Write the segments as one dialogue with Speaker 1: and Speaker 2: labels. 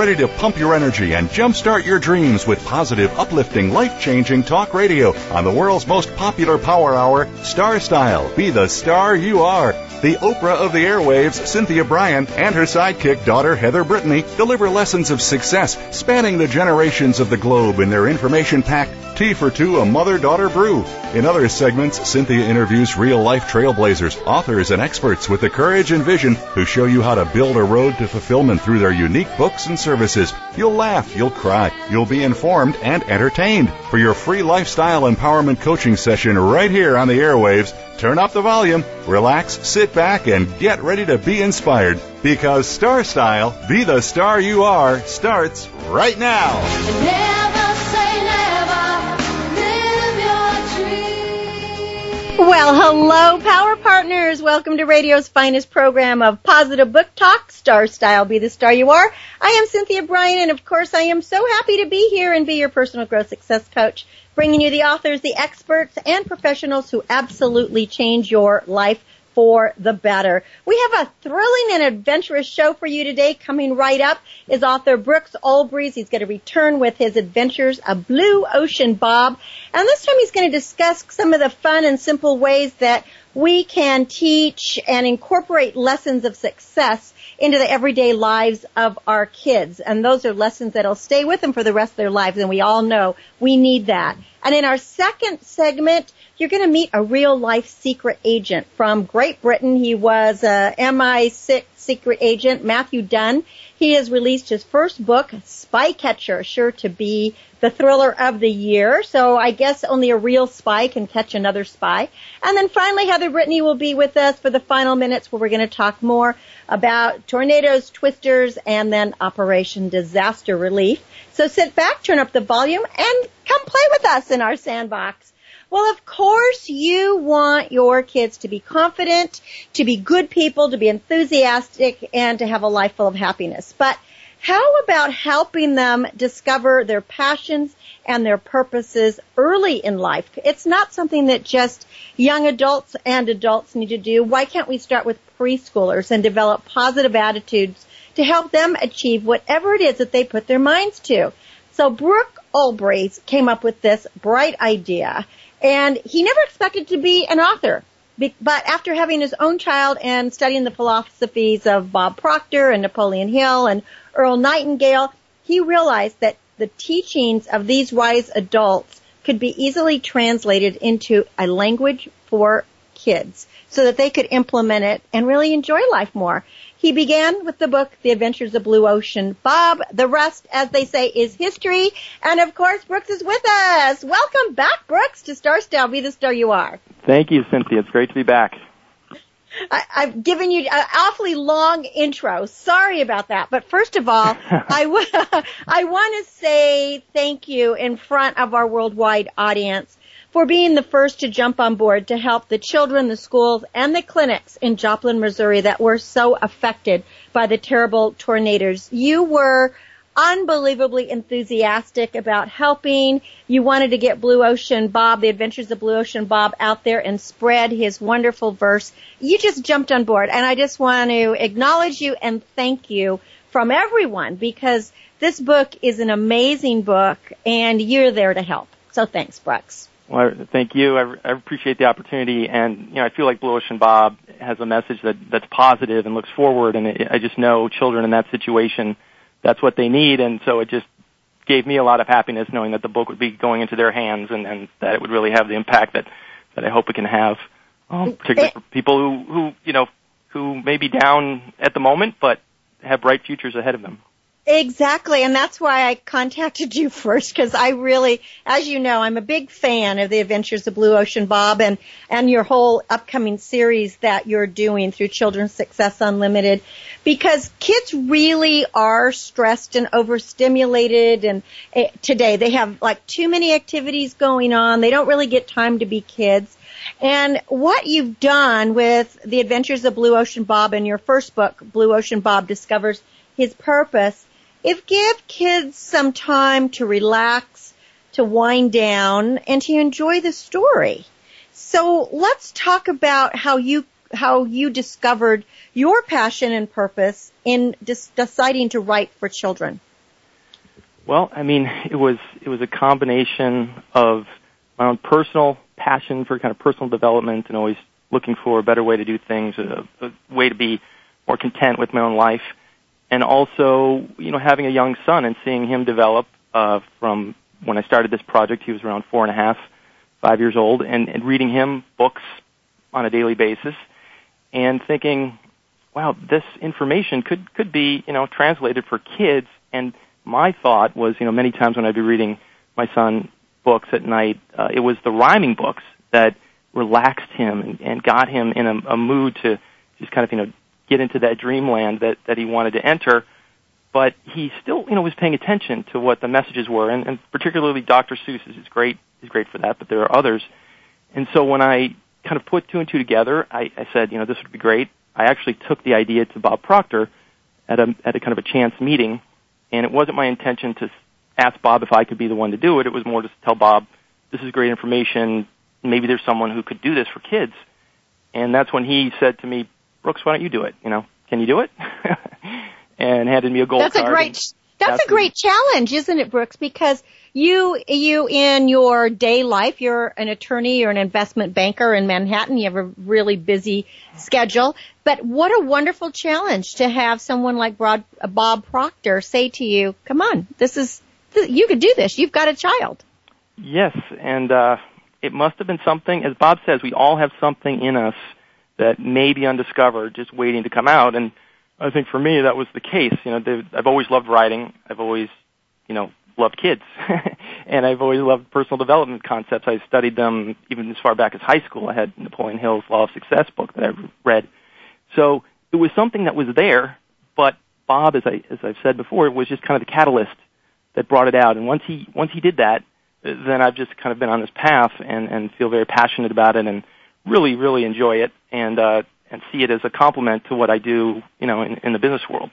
Speaker 1: Ready to pump your energy and jumpstart your dreams with positive, uplifting, life-changing talk radio on the world's most popular power hour, Star Style. Be the star you are. The Oprah of the airwaves, Cynthia Brian, and her sidekick daughter Heather Brittany deliver lessons of success spanning the generations of the globe in their information-packed Tea for Two, a mother-daughter brew. In other segments, Cynthia interviews real-life trailblazers, authors, and experts with the courage and vision who show you how to build a road to fulfillment through their unique books and services. You'll laugh, you'll cry, you'll be informed and entertained. For your free lifestyle empowerment coaching session right here on the airwaves, turn up the volume, relax, sit back, and get ready to be inspired. Because Star Style, be the star you are, starts right now.
Speaker 2: Well, hello, Power Partners. Welcome to radio's finest program of positive book talk, Star Style, Be the Star You Are. I am Cynthia Brian, and of course, I am so happy to be here and be your personal growth success coach, bringing you the authors, the experts, and professionals who absolutely change your life for the better. We have a thrilling and adventurous show for you today. Coming right up is author Brooks Olbrys. He's going to return with his adventures of Blue Ocean Bob. And this time he's going to discuss some of the fun and simple ways that we can teach and incorporate lessons of success into the everyday lives of our kids. And those are lessons that'll stay with them for the rest of their lives. And we all know we need that. And in our second segment, you're going to meet a real life secret agent from Great Britain. He was a MI6 secret agent, Matthew Dunn. He has released his first book, Spycatcher, sure to be the thriller of the year. So I guess only a real spy can catch another spy. And then finally, Heather Brittany will be with us for the final minutes where we're going to talk more about tornadoes, twisters, and then Operation Disaster Relief. So sit back, turn up the volume, and come play with us in our sandbox. Well, of course you want your kids to be confident, to be good people, to be enthusiastic, and to have a life full of happiness. But how about helping them discover their passions and their purposes early in life? It's not something that just young adults and adults need to do. Why can't we start with preschoolers and develop positive attitudes to help them achieve whatever it is that they put their minds to? So Brooks Olbrys came up with this bright idea and he never expected to be an author. But after having his own child and studying the philosophies of Bob Proctor and Napoleon Hill and Earl Nightingale, he realized that the teachings of these wise adults could be easily translated into a language for kids so that they could implement it and really enjoy life more. He began with the book, The Adventures of Blue Ocean Bob. The rest, as they say, is history. And of course, Brooks is with us. Welcome back, Brooks, to Star Style. Be the star you are.
Speaker 3: Thank you, Cynthia. It's great to be back.
Speaker 2: I, have given you an awfully long intro. Sorry about that. But first of all, I, w- I want to say thank you in front of our worldwide audience for being the first to jump on board to help the children, the schools, and the clinics in Joplin, Missouri that were so affected by the terrible tornadoes. You were unbelievably enthusiastic about helping. You wanted to get Blue Ocean Bob, the adventures of Blue Ocean Bob out there and spread his wonderful verse. You just jumped on board and I just want to acknowledge you and thank you from everyone because this book is an amazing book and you're there to help. So thanks, Brooks.
Speaker 3: Well, thank you. I, I appreciate the opportunity, and you know, I feel like Blue Ocean Bob has a message that that's positive and looks forward. And it, I just know children in that situation, that's what they need, and so it just gave me a lot of happiness knowing that the book would be going into their hands and, and that it would really have the impact that that I hope it can have, um, particularly for people who who you know who may be down at the moment but have bright futures ahead of them
Speaker 2: Exactly, and that's why I contacted you first because I really, as you know, I'm a big fan of the Adventures of Blue Ocean Bob and and your whole upcoming series that you're doing through Children's Success Unlimited, because kids really are stressed and overstimulated, and uh, today they have like too many activities going on. They don't really get time to be kids. And what you've done with the Adventures of Blue Ocean Bob in your first book, Blue Ocean Bob discovers his purpose if give kids some time to relax, to wind down, and to enjoy the story. So let's talk about how you how you discovered your passion and purpose in deciding to write for children.
Speaker 3: Well, I mean, it was it was a combination of my own personal passion for kind of personal development and always looking for a better way to do things, a, a way to be more content with my own life, and also, you know, having a young son and seeing him develop uh, from when I started this project, he was around four and a half, five years old, and, and reading him books on a daily basis, and thinking, wow, this information could could be, you know, translated for kids. And my thought was, you know, many times when I'd be reading my son books at night, uh, it was the rhyming books that relaxed him and, and got him in a, a mood to just kind of, you know, get into that dreamland that, that he wanted to enter. But he still, you know, was paying attention to what the messages were, and, and particularly Dr. Seuss is great, is great for that. But there are others, and so when I kind of put two and two together, I, I said, you know, this would be great. I actually took the idea to Bob Proctor at a at a kind of a chance meeting, and it wasn't my intention to ask Bob if I could be the one to do it. It was more to tell Bob, this is great information. Maybe there's someone who could do this for kids. And that's when he said to me, Brooks, why don't you do it? You know, can you do it? and handed me a gold
Speaker 2: that's
Speaker 3: card.
Speaker 2: A great, that's a great challenge, isn't it, Brooks? Because you, you in your day life, you're an attorney, you're an investment banker in Manhattan, you have a really busy schedule. But what a wonderful challenge to have someone like Bob Proctor say to you, come on, this is, you could do this. You've got a child.
Speaker 3: Yes, and, uh, it must have been something, as Bob says, we all have something in us that may be undiscovered, just waiting to come out. And I think for me that was the case. You know, I've always loved writing. I've always, you know, loved kids, and I've always loved personal development concepts. I studied them even as far back as high school. I had Napoleon Hill's Law of Success book that I read. So it was something that was there, but Bob, as I as I've said before, was just kind of the catalyst that brought it out. And once he once he did that, then I've just kind of been on this path and and feel very passionate about it and really, really enjoy it and uh, and see it as a complement to what I do, you know, in, in the business world.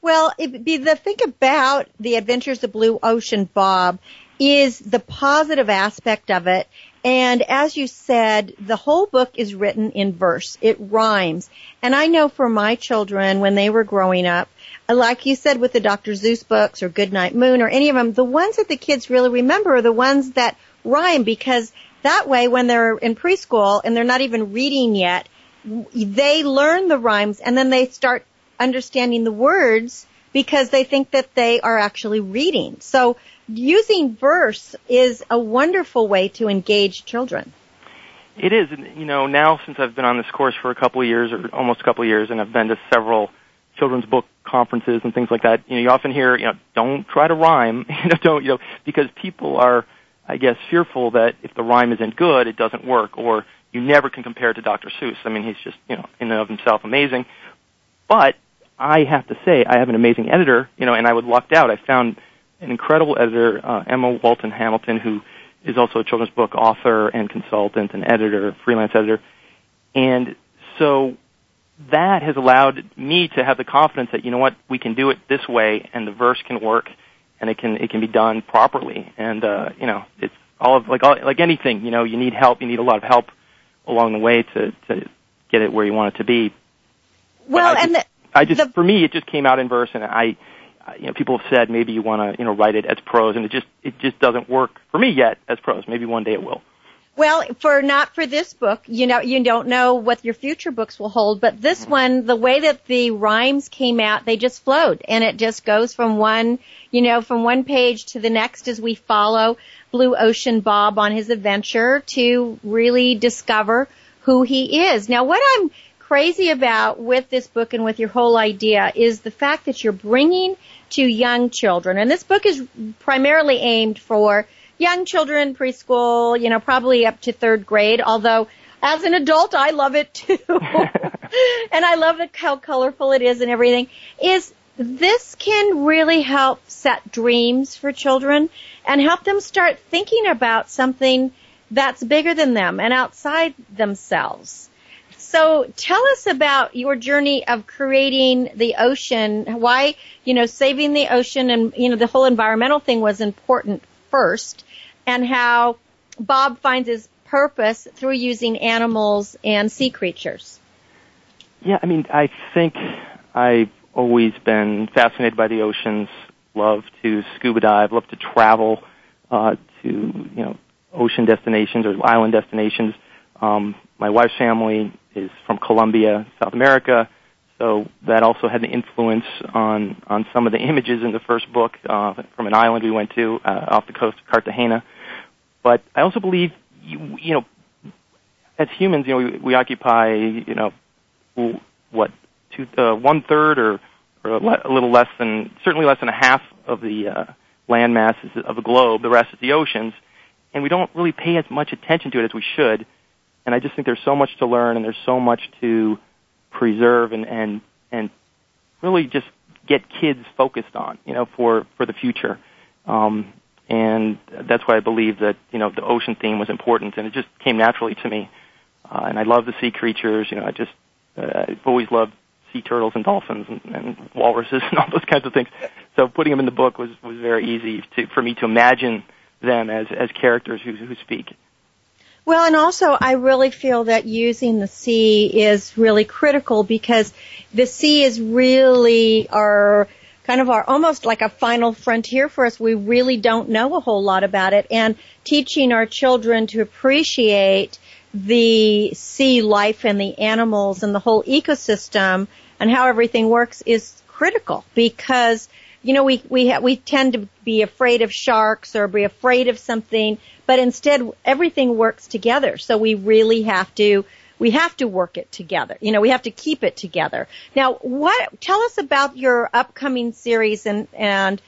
Speaker 2: Well, it, the thing about the Adventures of Blue Ocean, Bob, is the positive aspect of it. And as you said, the whole book is written in verse. It rhymes. And I know for my children, when they were growing up, like you said with the Dr. Seuss books or Goodnight Moon or any of them, the ones that the kids really remember are the ones that rhyme because that way, when they're in preschool and they're not even reading yet, they learn the rhymes and then they start understanding the words because they think that they are actually reading. So using verse is a wonderful way to engage children.
Speaker 3: It is, you know, now since I've been on this course for a couple of years or almost a couple of years and I've been to several children's book conferences and things like that, you know, you often hear, you know, don't try to rhyme, you know, don't, you know, because people are I guess, fearful that if the rhyme isn't good, it doesn't work, or you never can compare it to Dr. Seuss. I mean, he's just, you know, in and of himself amazing. But I have to say, I have an amazing editor, you know, and I was lucked out. I found an incredible editor, uh, Emma Walton Hamilton, who is also a children's book author and consultant and editor, freelance editor. And so that has allowed me to have the confidence that, you know what, we can do it this way and the verse can work and it can it can be done properly. And uh, you know, it's all of like all, like anything. You know, you need help. You need a lot of help along the way to to get it where you want it to be.
Speaker 2: Well,
Speaker 3: I just,
Speaker 2: and the,
Speaker 3: I just
Speaker 2: the,
Speaker 3: for me, it just came out in verse, and I. You know, people have said maybe you want to, you know, write it as prose, and it just it just doesn't work for me yet as prose. Maybe one day it will.
Speaker 2: Well, for not for this book, you know, you don't know what your future books will hold, but this mm-hmm. one, the way that the rhymes came out, they just flowed and it just goes from one, you know, from one page to the next as we follow Blue Ocean Bob on his adventure to really discover who he is. Now, what I'm crazy about with this book and with your whole idea is the fact that you're bringing to young children. And this book is primarily aimed for young children, preschool, you know, probably up to third grade, although as an adult, I love it too. and I love how colorful it is and everything. Is this can really help set dreams for children and help them start thinking about something that's bigger than them and outside themselves. So tell us about your journey of creating the ocean, why, you know, saving the ocean and, you know, the whole environmental thing was important first and how Bob finds his purpose through using animals and sea creatures.
Speaker 3: Yeah, I mean, I think I've always been fascinated by the oceans, love to scuba dive, love to travel uh, to, you know, ocean destinations or island destinations. Um, my wife's family is from Colombia, South America, so that also had an influence on on some of the images in the first book uh, from an island we went to uh, off the coast of Cartagena. But I also believe, you, you know, as humans, you know, we, we occupy, you know, what two, uh, one third or or a little less than certainly less than a half of the uh, land masses of the globe. The rest is the oceans, and we don't really pay as much attention to it as we should. And I just think there's so much to learn, and there's so much to preserve, and and and really just get kids focused on, you know, for for the future. Um, and that's why I believe that you know the ocean theme was important, and it just came naturally to me. Uh, and I love the sea creatures. You know, I just uh, I've always loved sea turtles and dolphins and, and walruses and all those kinds of things. So putting them in the book was was very easy to for me to imagine them as as characters who who speak.
Speaker 2: Well, and also I really feel that using the sea is really critical because the sea is really our kind of our almost like a final frontier for us. We really don't know a whole lot about it and teaching our children to appreciate the sea life and the animals and the whole ecosystem and how everything works is critical because you know we we ha- we tend to be afraid of sharks or be afraid of something but instead everything works together so we really have to we have to work it together. You know we have to keep it together. Now what tell us about your upcoming series and and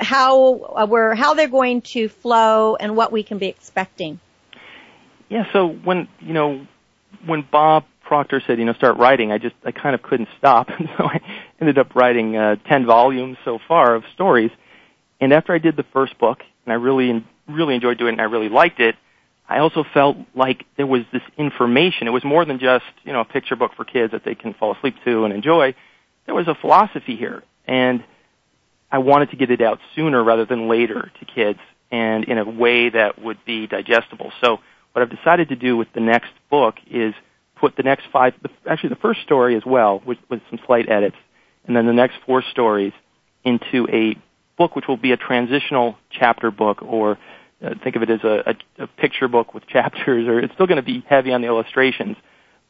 Speaker 2: how uh, we're how they're going to flow and what we can be expecting.
Speaker 3: Yeah, so when you know when Bob Proctor said, you know, start writing, I just I kind of couldn't stop, and so I ended up writing uh, ten volumes so far of stories. And after I did the first book, and I really really enjoyed doing it, and I really liked it, I also felt like there was this information. It was more than just you know a picture book for kids that they can fall asleep to and enjoy. There was a philosophy here, and I wanted to get it out sooner rather than later to kids, and in a way that would be digestible. So what I've decided to do with the next book is put the next five, actually the first story as well, with, with some slight edits, and then the next four stories into a book which will be a transitional chapter book or uh, think of it as a, a, a picture book with chapters or it's still going to be heavy on the illustrations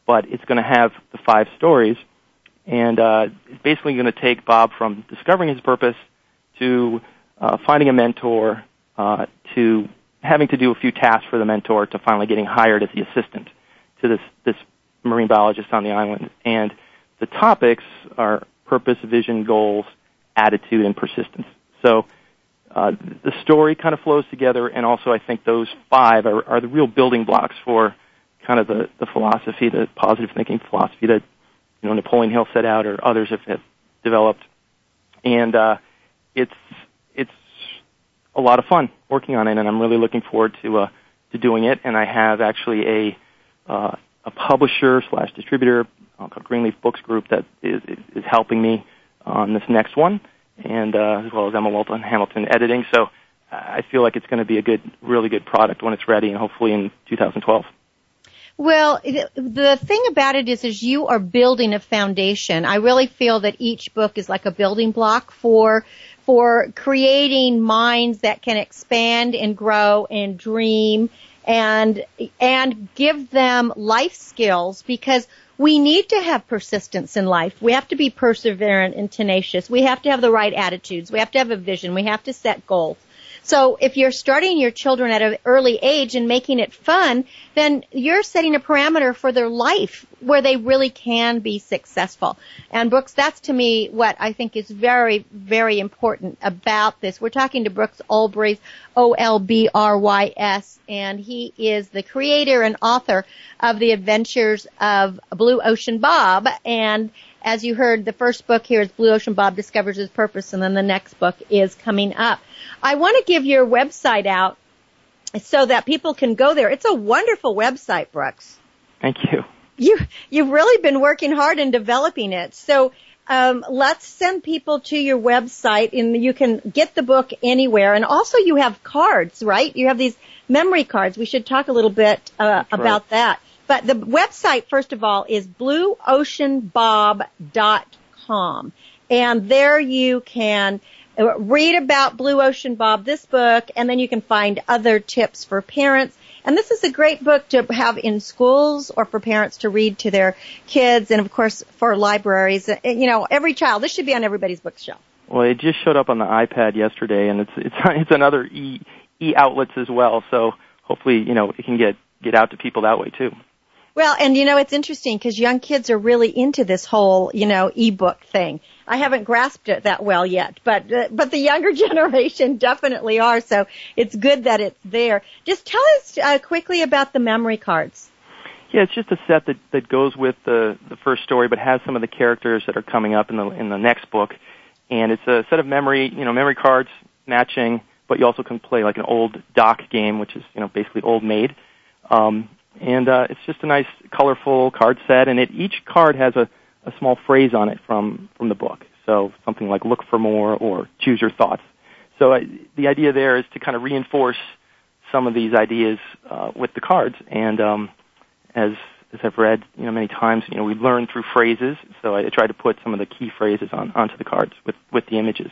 Speaker 3: but it's going to have the five stories and uh, it's basically going to take bob from discovering his purpose to uh, finding a mentor uh, to having to do a few tasks for the mentor to finally getting hired as the assistant to this this marine biologist on the island. And the topics are purpose, vision, goals, attitude, and persistence. So uh, the story kind of flows together, and also I think those five are, are the real building blocks for kind of the, the philosophy, the positive thinking philosophy that you know Napoleon Hill set out, or others have, have developed. And uh, it's it's a lot of fun working on it, and I'm really looking forward to uh, to doing it. And I have actually a uh, a publisher slash distributor uh, called Greenleaf Books Group that is is helping me on this next one, and uh, as well as Emma Walton Hamilton editing. So I feel like it's going to be a good, really good product when it's ready, and hopefully in 2012.
Speaker 2: Well, the thing about it is, is you are building a foundation. I really feel that each book is like a building block for for creating minds that can expand and grow and dream and and give them life skills because we need to have persistence in life. We have to be perseverant and tenacious. We have to have the right attitudes. We have to have a vision. We have to set goals. So if you're starting your children at an early age and making it fun, then you're setting a parameter for their life where they really can be successful. And Brooks, that's to me what I think is very, very important about this. We're talking to Brooks Olbrys, O-L-B-R-Y-S, and he is the creator and author of The Adventures of Blue Ocean Bob. And as you heard, the first book here is Blue Ocean Bob Discovers His Purpose, and then the next book is coming up. I want to give your website out so that people can go there. It's a wonderful website, Brooks.
Speaker 3: Thank you.
Speaker 2: You you've really been working hard in developing it. So um, let's send people to your website, and you can get the book anywhere. And also, you have cards, right? You have these memory cards. We should talk a little bit uh, about right. that. But the website, first of all, is blueoceanbob.com. And there you can read about Blue Ocean Bob, this book, and then you can find other tips for parents. And this is a great book to have in schools or for parents to read to their kids and of course for libraries. You know, every child, this should be on everybody's bookshelf.
Speaker 3: Well, it just showed up on the iPad yesterday and it's, it's, it's another e, e outlets as well. So hopefully, you know, it can get, get out to people that way too.
Speaker 2: Well, and you know, it's interesting because young kids are really into this whole, you know, ebook thing. I haven't grasped it that well yet, but uh, but the younger generation definitely are. So it's good that it's there. Just tell us uh, quickly about the memory cards.
Speaker 3: Yeah, it's just a set that that goes with the the first story, but has some of the characters that are coming up in the in the next book. And it's a set of memory, you know, memory cards matching, but you also can play like an old dock game, which is you know basically old maid. Um, and uh, it's just a nice, colorful card set, and it each card has a, a small phrase on it from from the book. So something like "look for more" or "choose your thoughts." So uh, the idea there is to kind of reinforce some of these ideas uh, with the cards, and um, as as I've read, you know, many times, you know, we learn through phrases. So I, I try to put some of the key phrases on onto the cards with with the images.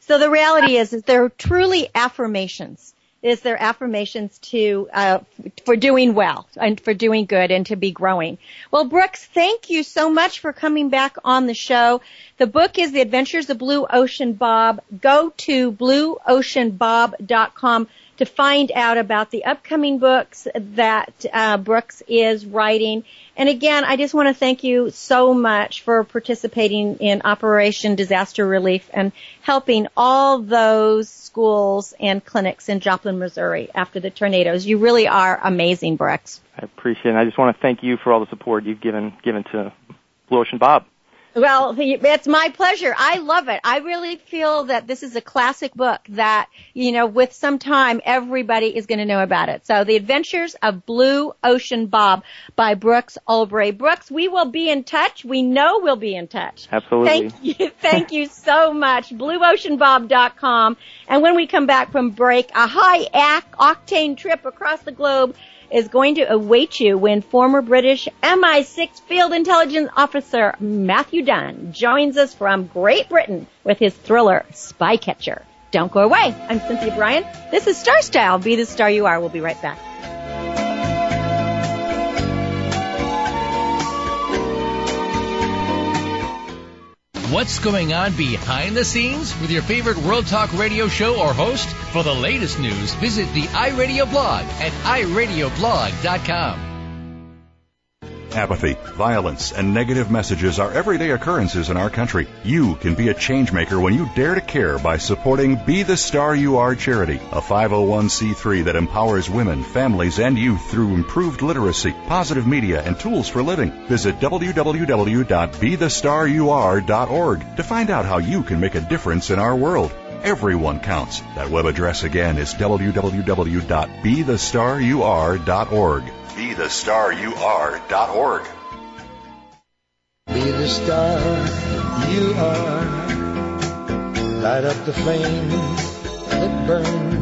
Speaker 2: So the reality is, is they're truly affirmations is their affirmations to uh, for doing well and for doing good and to be growing. Well, Brooks, thank you so much for coming back on the show. The book is The Adventures of Blue Ocean Bob. Go to blueoceanbob.com to find out about the upcoming books that uh, Brooks is writing. And again, I just want to thank you so much for participating in Operation Disaster Relief and helping all those schools and clinics in Joplin, Missouri after the tornadoes. You really are amazing, Brooks.
Speaker 3: I appreciate it. I just want to thank you for all the support you've given given to Blue Ocean Bob.
Speaker 2: Well, it's my pleasure. I love it. I really feel that this is a classic book that, you know, with some time, everybody is going to know about it. So, The Adventures of Blue Ocean Bob by Brooks Olbrys. Brooks, we will be in touch. We know we'll be in touch.
Speaker 3: Absolutely.
Speaker 2: Thank you. Thank you so much. BlueOceanBob.com. And when we come back from break, a high octane trip across the globe is going to await you when former British MI6 Field Intelligence Officer Matthew Dunn joins us from Great Britain with his thriller Spycatcher. Don't go away. I'm Cynthia Brian. This is Star Style. Be the star you are. We'll be right back.
Speaker 4: What's going on behind the scenes with your favorite World Talk radio show or host? For the latest news, visit the iRadio blog at iradioblog.com.
Speaker 1: Apathy, violence, and negative messages are everyday occurrences in our country. You can be a changemaker when you dare to care by supporting Be the Star You Are charity, a 501c3 that empowers women, families, and youth through improved literacy, positive media, and tools for living. Visit www.bethestarur.org to find out how you can make a difference in our world. Everyone counts. That web address again is www.bethestarur.org BeTheStarYouAre.org.
Speaker 5: Be the star you are. Light up the flame that burns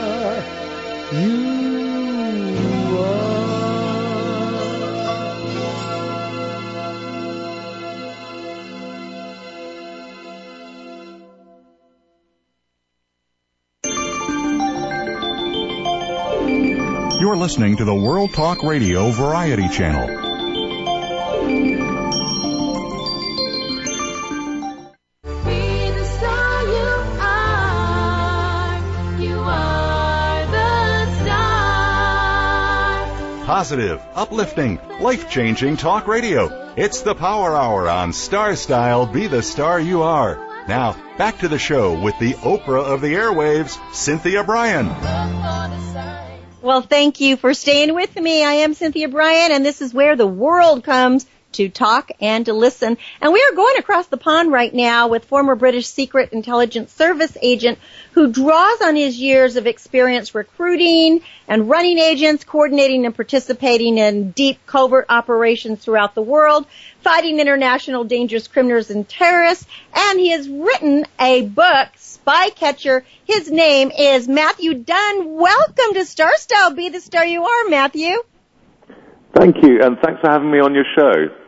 Speaker 1: listening to the World Talk Radio Variety Channel. Positive, uplifting, life changing talk radio. It's the Power Hour on Star Style Be the Star You Are. Now, back to the show with the Oprah of the airwaves, Cynthia
Speaker 6: Brian.
Speaker 2: Well, thank you for staying with me. I am Cynthia Brian, and this is where the world comes to talk and to listen. And we are going across the pond right now with former British Secret Intelligence Service agent who draws on his years of experience recruiting and running agents, coordinating and participating in deep covert operations throughout the world, fighting international dangerous criminals and terrorists. And he has written a book, Spy Catcher. His name is Matthew Dunn. Welcome to Star Style. Be the star you are, Matthew.
Speaker 7: Thank you, and thanks for having me on your show.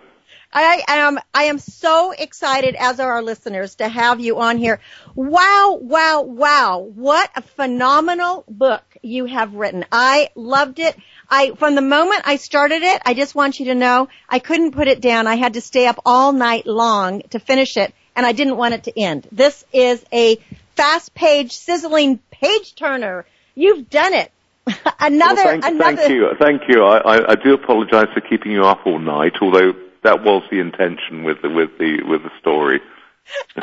Speaker 2: I am I am so excited, as are our listeners, to have you on here. Wow, wow, wow! What a phenomenal book you have written. I loved it. I from the moment I started it, I just want you to know I couldn't put it down. I had to stay up all night long to finish it, and I didn't want it to end. This is a fast page, sizzling page turner. You've done it. another,
Speaker 7: well, thank,
Speaker 2: another.
Speaker 7: thank you, thank you. I, I, I do apologise for keeping you up all night, although that was the intention with the with the with the story.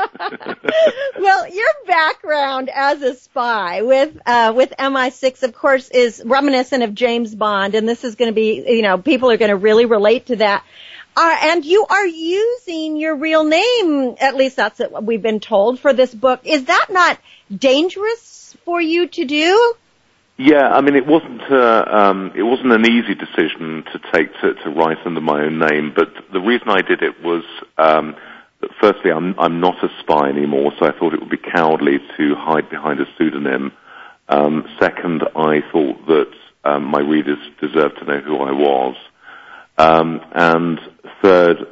Speaker 2: well, your background as a spy with uh, with MI6, of course, is reminiscent of James Bond, and this is going to be, you know, people are going to really relate to that. Uh, and you are using your real name, at least that's what we've been told for this book. Is that not dangerous for you to do?
Speaker 7: Yeah, I mean, it wasn't uh, um, it wasn't an easy decision to take to, to write under my own name, but the reason I did it was. Um, that firstly, I'm I'm not a spy anymore, so I thought it would be cowardly to hide behind a pseudonym. Um, second, I thought that um, my readers deserved to know who I was. Um, and third,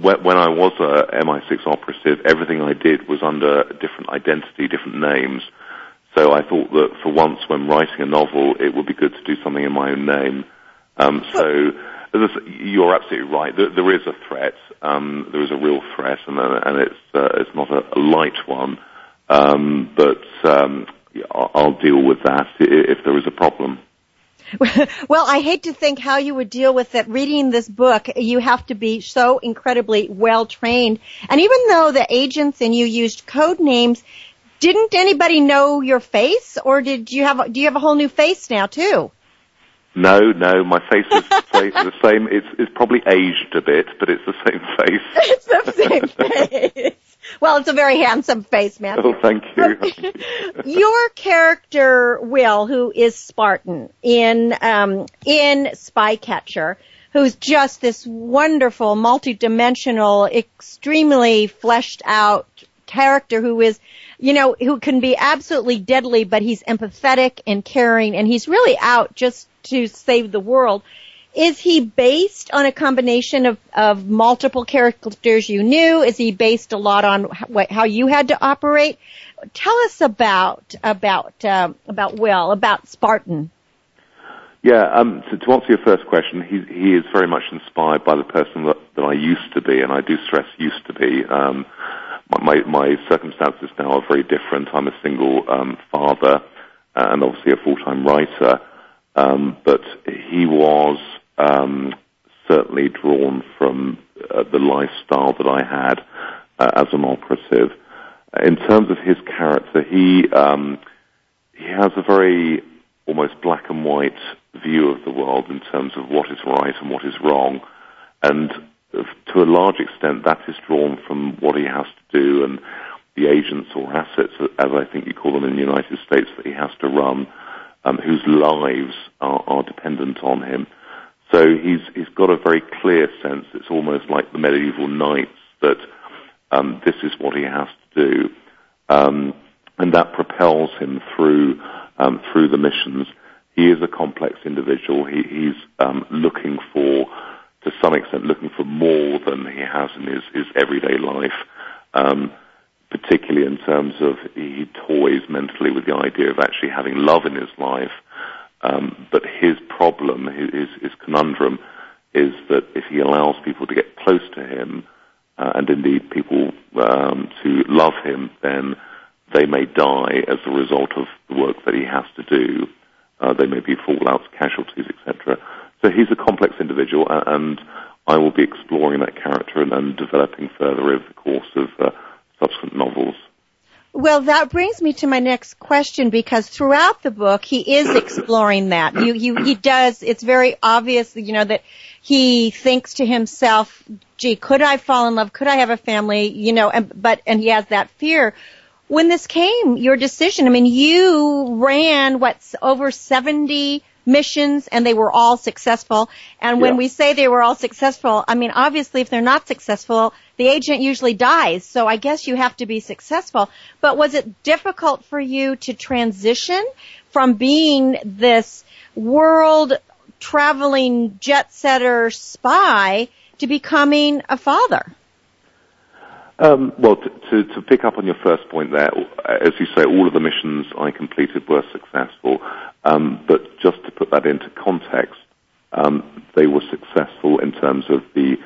Speaker 7: when, I was a MI6 operative, everything I did was under different identity, different names. So I thought that for once, when writing a novel, it would be good to do something in my own name. Um, so this, you're absolutely right. There, there is a threat. Um, there is a real threat, and, uh, and it's uh, it's not a, a light one. Um, but um, I'll, I'll deal with that if there is a problem.
Speaker 2: well, I hate to think how you would deal with it. Reading this book, you have to be so incredibly well trained. And even though the agents and you used code names, didn't anybody know your face, or did you have? Do you have a whole new face now too?
Speaker 7: No, no, my face is the same- the same. It's, it's probably aged a bit, but it's the same face.
Speaker 2: It's the same face. Well, it's a very handsome face, Matthew.
Speaker 7: Oh, thank you.
Speaker 2: Your character, Will, who is Spartan in um, in Spycatcher, who's just this wonderful, multidimensional, extremely fleshed out character who is, you know, who can be absolutely deadly, but he's empathetic and caring, and he's really out just to save the world. Is he based on a combination of, of multiple characters you knew? Is he based a lot on how, you had to operate? Tell us about about um, about Will, about Spartan.
Speaker 7: Yeah, um, to, to answer your first question, he, he is very much inspired by the person that, that I used to be, and I do stress used to be. Um, my, my, circumstances now are very different. I'm a single um, father and obviously a full-time writer, um, but he was um, certainly drawn from uh, the lifestyle that I had uh, as an operative. In terms of his character, he um, he has a very almost black and white view of the world in terms of what is right and what is wrong, and to a large extent that is drawn from what he has to do and the agents or assets, as I think you call them in the United States, that he has to run, um, whose lives are, are dependent on him. So he's he's got a very clear sense. It's almost like the medieval knights that um, this is what he has to do, um, and that propels him through um, through the missions. he is a complex individual. He, he's um, looking for, to some extent, looking for more than he has in his, his everyday life. Um, particularly in terms of he toys mentally with the idea of actually having love in his life. Um, but his problem, his, his conundrum, is that if he allows people to get close to him, uh, and indeed people um, to love him, then they may die as a result of the work that he has to do. Uh, they may be fallouts, casualties, etc. So he's a complex individual, and I will be exploring that character and, and developing further over the course of uh, subsequent novels.
Speaker 2: Well, that brings me to my next question because throughout the book he is exploring that. You, you, he does. It's very obvious, you know, that he thinks to himself, "Gee, could I fall in love? Could I have a family?" You know, and but and he has that fear. When this came, your decision. I mean, you ran what's over seventy missions and they were all successful. And when
Speaker 7: Yeah.
Speaker 2: we say they were all successful, I mean, obviously if they're not successful, the agent usually dies. So I guess you have to be successful. But was it difficult for you to transition from being this world traveling jet setter spy to becoming a father?
Speaker 7: Um, well, to, to, to pick up on your first point there, as you say, all of the missions I completed were successful. Um, but just to put that into context, um, they were successful in terms of the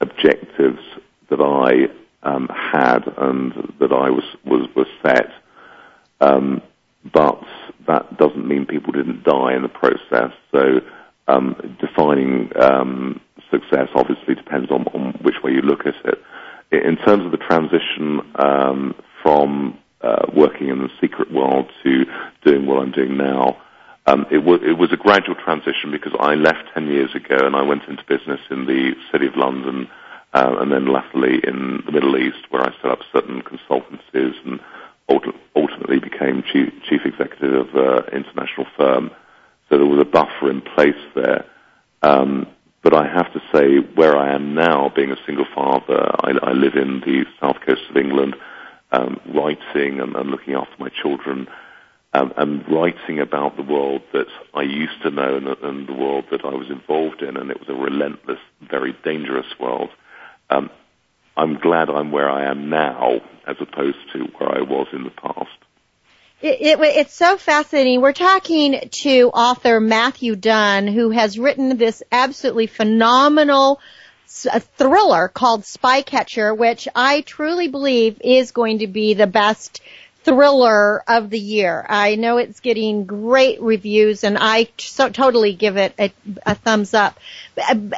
Speaker 7: objectives that I um, had and that I was was, was set. Um, but that doesn't mean people didn't die in the process. So um, defining um, success obviously depends on, on which way you look at it. In terms of the transition from uh, working in the secret world to doing what I'm doing now, um, it, was, it was a gradual transition because I left 10 years ago and I went into business in the City of London uh, and then latterly in the Middle East where I set up certain consultancies and ultimately became chief, chief executive of an international firm. So there was a buffer in place there. Um, but I have to say, where I am now, being a single father, I, I live in the south coast of England, um, writing and, and looking after my children, um, and writing about the world that I used to know and, and the world that I was involved in, and it was a relentless, very dangerous world. Um, I'm glad I'm where I am now, as opposed to where I was in the past.
Speaker 2: It, it, it's so fascinating. We're talking to author Matthew Dunn, who has written this absolutely phenomenal thriller called Spycatcher, which I truly believe is going to be the best thriller of the year. I know it's getting great reviews and I so totally give it a, a thumbs up.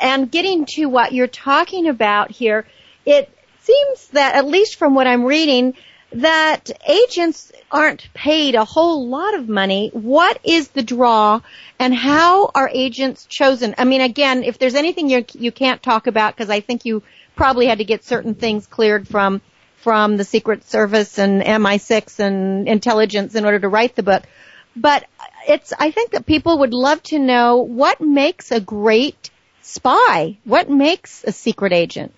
Speaker 2: And getting to what you're talking about here, it seems that at least from what I'm reading, that agents aren't paid a whole lot of money. What is the draw and how are agents chosen? I mean, again, if there's anything you, you can't talk about, because I think you probably had to get certain things cleared from, from the Secret Service and MI6 and intelligence in order to write the book. But it's, I think that people would love to know what makes a great spy? What makes a secret agent?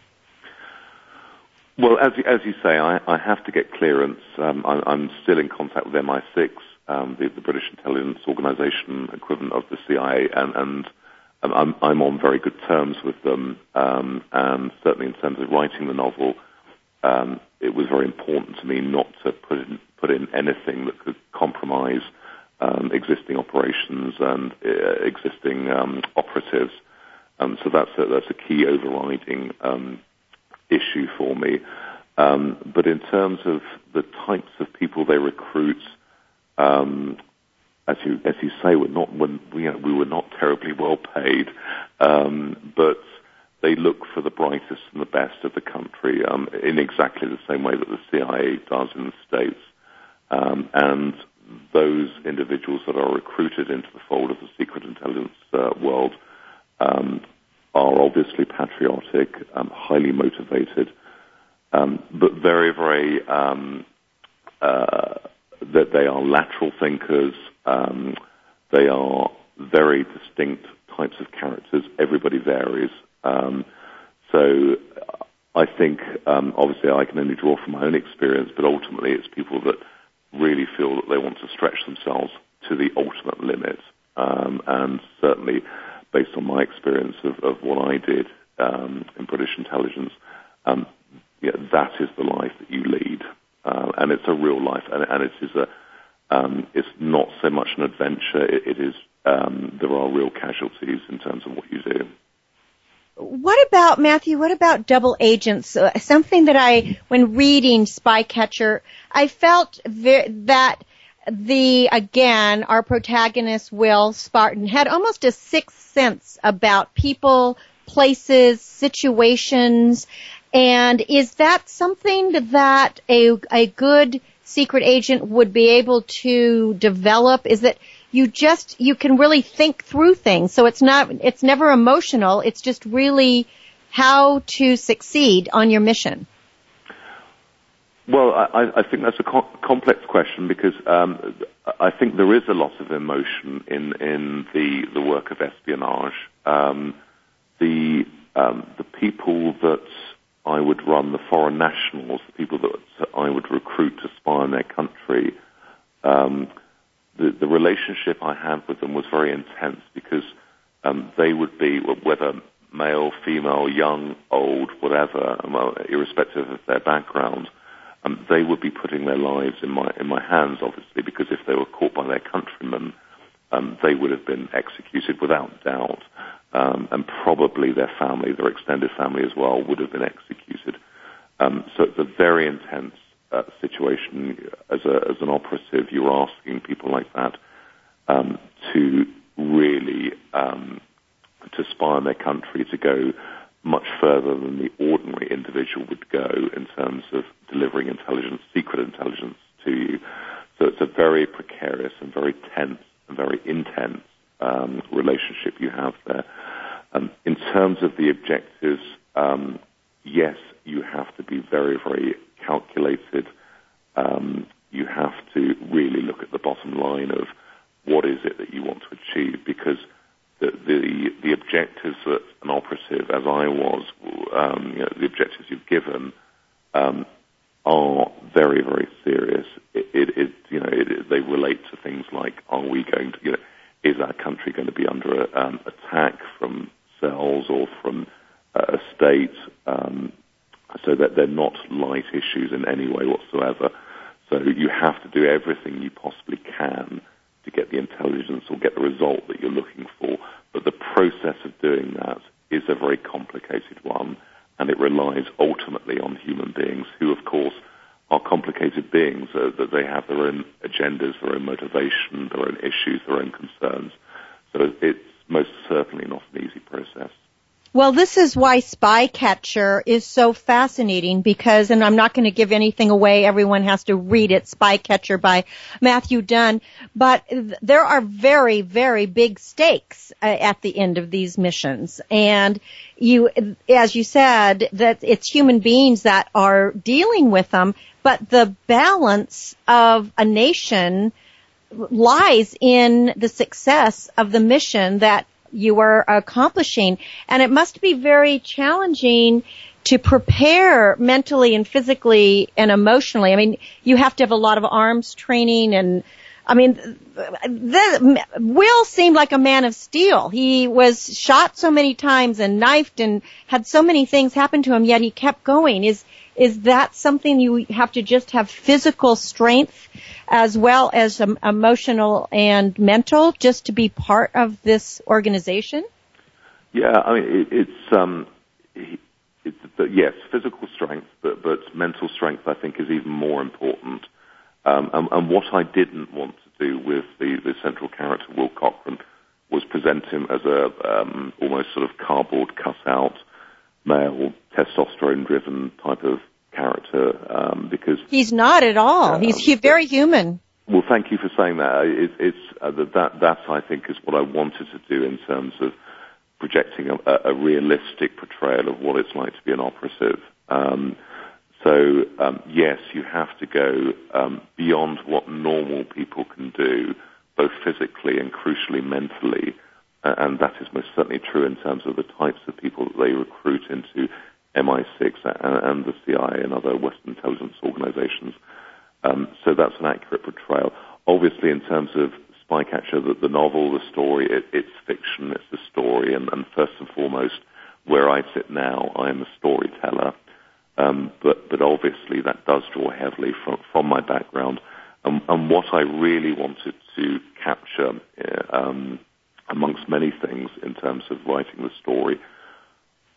Speaker 7: Well, as as you say, I, I have to get clearance. Um, I, I'm still in contact with MI6, um, the, the British intelligence organisation equivalent of the CIA, and, and I'm, I'm on very good terms with them. Um, and certainly in terms of writing the novel, um, it was very important to me not to put in, put in anything that could compromise um, existing operations and uh, existing um, operatives. Um, so that's a, that's a key overriding um, issue for me. Um, but in terms of the types of people they recruit, um, as you as you say, we're not when we, you know, we were not terribly well paid, but they look for the brightest and the best of the country um, in exactly the same way that the CIA does in the states. Um, and those individuals that are recruited into the fold of the secret intelligence uh, world um, are obviously patriotic, um, highly motivated, um, but very, very um, uh, that they are lateral thinkers. They are very distinct types of characters. Everybody varies. Um, so I think, um, obviously, I can only draw from my own experience, but ultimately, it's people that really feel that they want to stretch themselves to the ultimate limit. Um, and certainly, based on my experience of, of what I did um, in British intelligence, um, yeah, that is the life that you lead, uh, and it's a real life, and, and it is a um, it's not so much an adventure. It, it is um, there are real casualties in terms of what you do.
Speaker 2: What about Matthew? What about double agents? Uh, something that I, when reading Spycatcher, I felt ve- that the again our protagonist Will Spartan had almost a sixth sense about people, places, situations, and is that something that a a good secret agent would be able to develop? Is that you just you can really think through things. So it's not it's never emotional. It's just really how to succeed on your mission.
Speaker 7: Well, I, I think that's a co- complex question because um, I think there is a lot of emotion in in the the work of espionage. Um, the um, the people that I would run, the foreign nationals, the people that I would recruit to spy on their country. Um, the, the relationship I had with them was very intense because um, they would be, whether male, female, young, old, whatever, well, irrespective of their background, um, they would be putting their lives in my in my hands, obviously, because if they were caught by their countrymen, um, they would have been executed without doubt, um, and probably their family, their extended family as well, would have been executed. Um, so it's a very intense situation as, a, as an operative, you're asking people like that um, to really um, to spy on their country, to go much further than the ordinary individual would go in terms of delivering intelligence, secret intelligence to you. So it's a very precarious and very tense and very intense um, relationship you have there. Um, in terms of the objectives, um, yes, you have to be very, very calculated. Um, you have to really look at the bottom line of what is it that you want to achieve because the the, the objectives that an operative, as I was, um, you know, the objectives you've given um, are very very serious. It, it, it you know it, they relate to things like are we going to you know is our country going to be under a, um, attack from cells or from uh, a state? Um, so that they're not light issues in any way whatsoever. So you have to do everything you possibly can to get the intelligence or get the result that you're looking for. But the process of doing that is a very complicated one, and it relies ultimately on human beings who, of course, are complicated beings, uh, that they have their own agendas, their own motivation, their own issues, their own concerns. So it's most certainly not an easy process.
Speaker 2: Well, this is why Spycatcher is so fascinating because, and I'm not going to give anything away. Everyone has to read it. Spycatcher by Matthew Dunn. But there are very, very big stakes uh, at the end of these missions. And you, as you said, that it's human beings that are dealing with them, but the balance of a nation lies in the success of the mission that you are accomplishing. And it must be very challenging to prepare mentally and physically and emotionally. I mean, you have to have a lot of arms training and I mean, the, Will seemed like a man of steel. He was shot so many times and knifed and had so many things happen to him, yet he kept going. Is is that something you have to just have physical strength as well as um, emotional and mental just to be part of this organization?
Speaker 7: Yeah, I mean, it, it's, um, yes, physical strength, but, but mental strength I think is even more important. Um, and, and what I didn't want to do with the, the central character, Will Cochrane, was present him as a um, almost sort of cardboard cutout male, testosterone-driven type of character um, because
Speaker 2: he's not at all. Uh, he's he, very human.
Speaker 7: Well, thank you for saying that. It, it's uh, that that I think is what I wanted to do in terms of projecting a, a realistic portrayal of what it's like to be an operative. Um, so um, yes, you have to go um, beyond what normal people can do, both physically and crucially mentally. And that is most certainly true in terms of the types of people that they recruit into MI6 and, and the CIA and other Western intelligence organizations. Um, so that's an accurate portrayal. Obviously, in terms of Spycatcher, the, the novel, the story, it, it's fiction, it's a story, and, and first and foremost, where I sit now, I am a storyteller. Um, but but obviously that does draw heavily from from my background, um, and what I really wanted to capture, uh, um, amongst many things in terms of writing the story,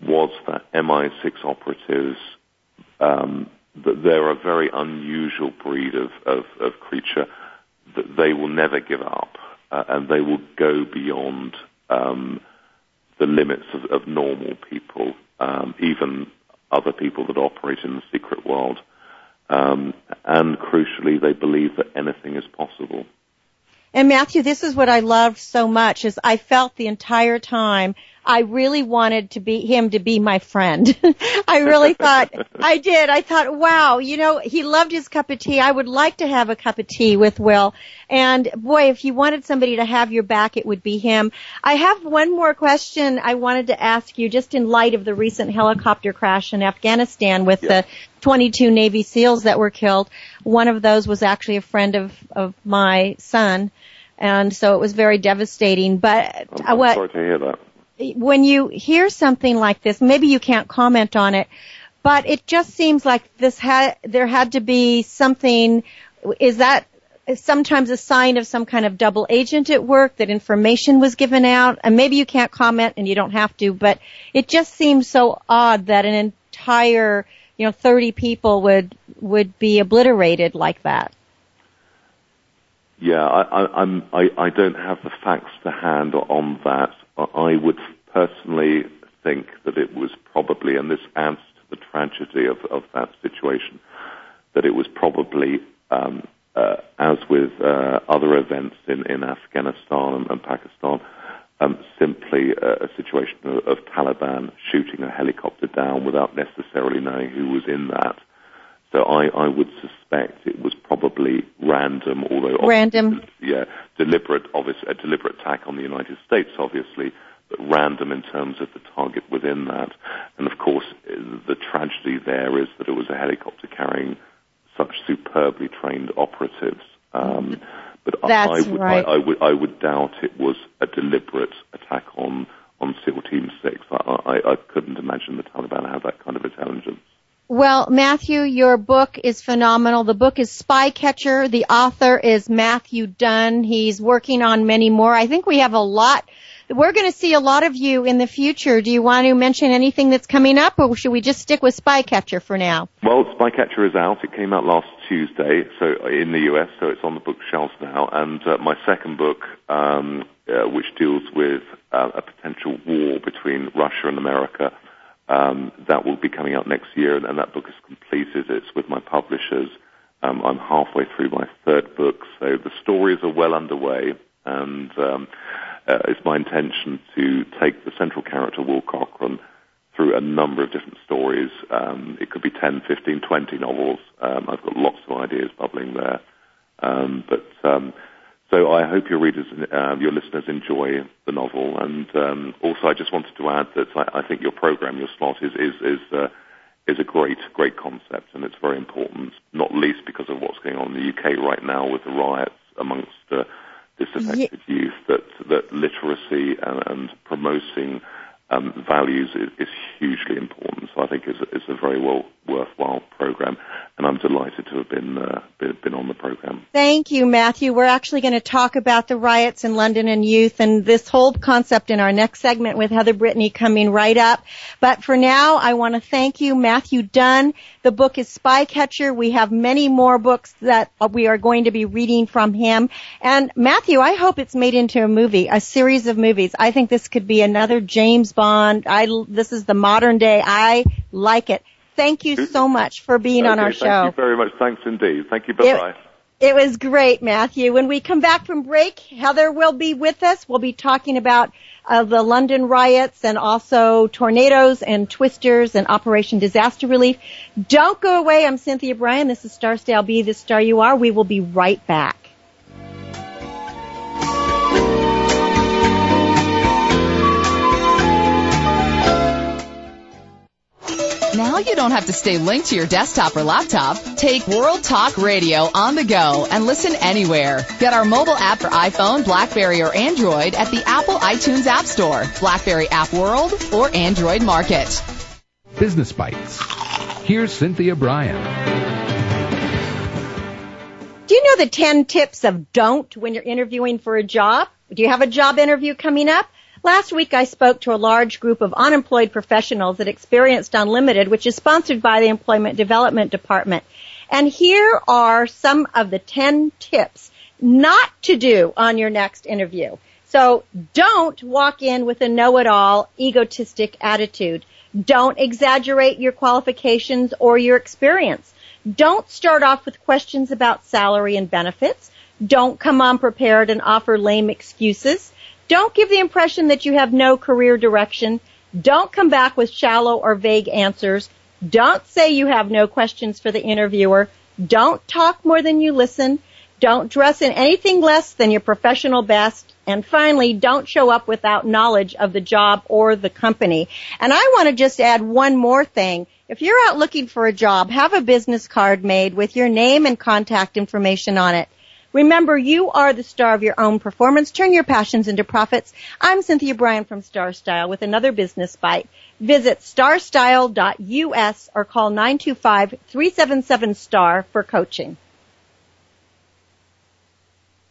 Speaker 7: was that MI6 operatives um, that they're a very unusual breed of, of, of creature that they will never give up uh, and they will go beyond um, the limits of, of normal people, um, even other people that operate in the secret world. Um, and crucially, they believe that anything is possible.
Speaker 2: And Matthew, this is what I loved so much is I felt the entire time I really wanted to be him to be my friend. I really thought I did. I thought, wow, you know, he loved his cup of tea. I would like to have a cup of tea with Will. And boy, if you wanted somebody to have your back, it would be him. I have one more question I wanted to ask you just in light of the recent helicopter crash in Afghanistan with the 22 Navy SEALs that were killed. One of those was actually a friend of, of my son. And so it was very devastating. But
Speaker 7: I'm, I'm uh,
Speaker 2: what,
Speaker 7: sorry to hear that.
Speaker 2: When you hear something like this, maybe you can't comment on it, but it just seems like this had, there had to be something, is that sometimes a sign of some kind of double agent at work that information was given out? And maybe you can't comment and you don't have to, but it just seems so odd that an entire, you know, 30 people would, would be obliterated like that.
Speaker 7: Yeah, I, I, I'm, I, I don't have the facts to hand on that. I would personally think that it was probably, and this adds to the tragedy of, of that situation, that it was probably, um, uh, as with uh, other events in, in Afghanistan and, and Pakistan, um, simply a, a situation of, of Taliban shooting a helicopter down without necessarily knowing who was in that. So I, I would suspect it was probably random, although
Speaker 2: Random.
Speaker 7: yeah, deliberate, obvious, a deliberate attack on the United States, obviously, but random in terms of the target within that. And of course, the tragedy there is that it was a helicopter carrying such superbly trained operatives. Um, but I- I would,
Speaker 2: right.
Speaker 7: I, I would, I would doubt it was a deliberate attack on on SEAL Team Six. I, I, I couldn't imagine the Taliban had that kind of intelligence.
Speaker 2: Well, Matthew, your book is phenomenal. The book is Spycatcher. The author is Matthew Dunn. He's working on many more. I think we have a lot. We're going to see a lot of you in the future. Do you want to mention anything that's coming up, or should we just stick with Spycatcher for now?
Speaker 7: Well, Spycatcher is out. It came out last Tuesday, so in the US, so it's on the bookshelves now. And uh, my second book, um, uh, which deals with uh, a potential war between Russia and America, um, that will be coming out next year, and that book is completed. It's with my publishers. Um, I'm halfway through my third book, so the stories are well underway, and um, uh, it's my intention to take the central character, Will Cochrane, through a number of different stories. Um, it could be 10, 15, 20 novels. Um, I've got lots of ideas bubbling there. Um, but um, so I hope your readers, uh, your listeners enjoy the novel. And um, also, I just wanted to add that I, I think your program, your slot, is is is, uh, is a great great concept, and it's very important. Not least because of what's going on in the UK right now with the riots amongst uh, disaffected youth. That that literacy and, and promoting um, values is, is hugely important. So I think it's, it's a very well worthwhile program, and I'm delighted to have been uh, been, on the program.
Speaker 2: Thank you, Matthew. We're actually going to talk about the riots in London and youth and this whole concept in our next segment with Heather Brittany coming right up. But for now, I want to thank you, Matthew Dunn. The book is Spycatcher. We have many more books that we are going to be reading from him. And Matthew, I hope it's made into a movie, a series of movies. I think this could be another James Bond. I, this is the modern day. I like it. Thank you so much for being on our
Speaker 7: Thank
Speaker 2: show.
Speaker 7: Thank you very much. Thanks indeed. Thank you. Bye bye.
Speaker 2: It was great, Matthew. When we come back from break, Heather will be with us. We'll be talking about uh, the London riots and also tornadoes and twisters and Operation Disaster Relief. Don't go away. I'm Cynthia Brian. This is Star Style Be the Star You Are. We will be right back.
Speaker 8: Now
Speaker 9: Now you don't have to stay linked to your desktop or laptop. Take World Talk Radio on the go and listen anywhere. Get our mobile app for iPhone, Blackberry, or Android at the Apple iTunes App Store, Blackberry App World, or Android Market.
Speaker 10: Business Bites. Here's Cynthia Brian.
Speaker 2: Do you know the 10 tips of don't when you're interviewing for a job? Do you have a job interview coming up? Last week I spoke to a large group of unemployed professionals at Experienced Unlimited, which is sponsored by the Employment Development Department. And here are some of the 10 tips not to do on your next interview. So don't walk in with a know-it-all, egotistic attitude. Don't exaggerate your qualifications or your experience. Don't start off with questions about salary and benefits. Don't come unprepared and offer lame excuses. Don't give the impression that you have no career direction. Don't come back with shallow or vague answers. Don't say you have no questions for the interviewer. Don't talk more than you listen. Don't dress in anything less than your professional best. And finally, don't show up without knowledge of the job or the company. And I want to just add one more thing. If you're out looking for a job, have a business card made with your name and contact information on it. Remember, you are the star of your own performance. Turn your passions into profits. I'm Cynthia Brian from Star Style with another business bite. Visit starstyle.us or call 925-377-STAR for coaching.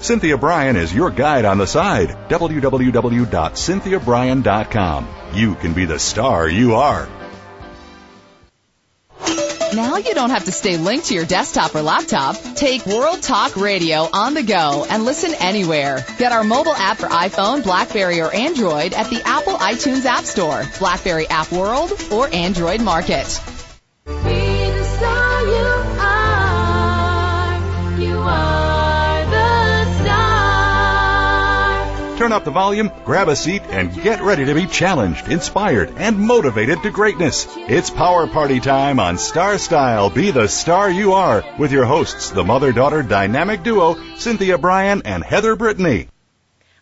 Speaker 1: Cynthia Brian is your guide on the side. www.cynthiabrian.com. You can be the star you are.
Speaker 9: Now you don't have to stay linked to your desktop or laptop. Take World Talk Radio on the go and listen anywhere. Get our mobile app for iPhone, Blackberry, or Android at the Apple iTunes App Store, Blackberry App World, or Android Market.
Speaker 1: Turn up the volume, grab a seat, and get ready to be challenged, inspired, and motivated to greatness. It's Power Party time on Star Style. Be the star you are with your hosts, the mother-daughter dynamic duo, Cynthia Brian and Heather Brittany.